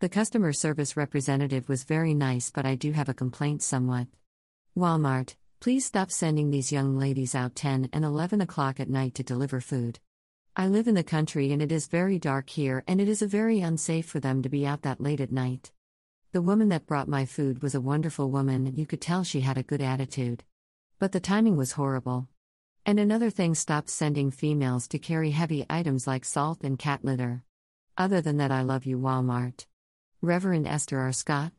The customer service representative was very nice, but I do have a complaint somewhat. Walmart, please stop sending these young ladies out 10 and 11 o'clock at night to deliver food. I live in the country and it is very dark here, and it is a very unsafe for them to be out that late at night. The woman that brought my food was a wonderful woman, and you could tell she had a good attitude. But the timing was horrible. And another thing stop sending females to carry heavy items like salt and cat litter. Other than that, I love you, Walmart. Reverend Esther R. Scott.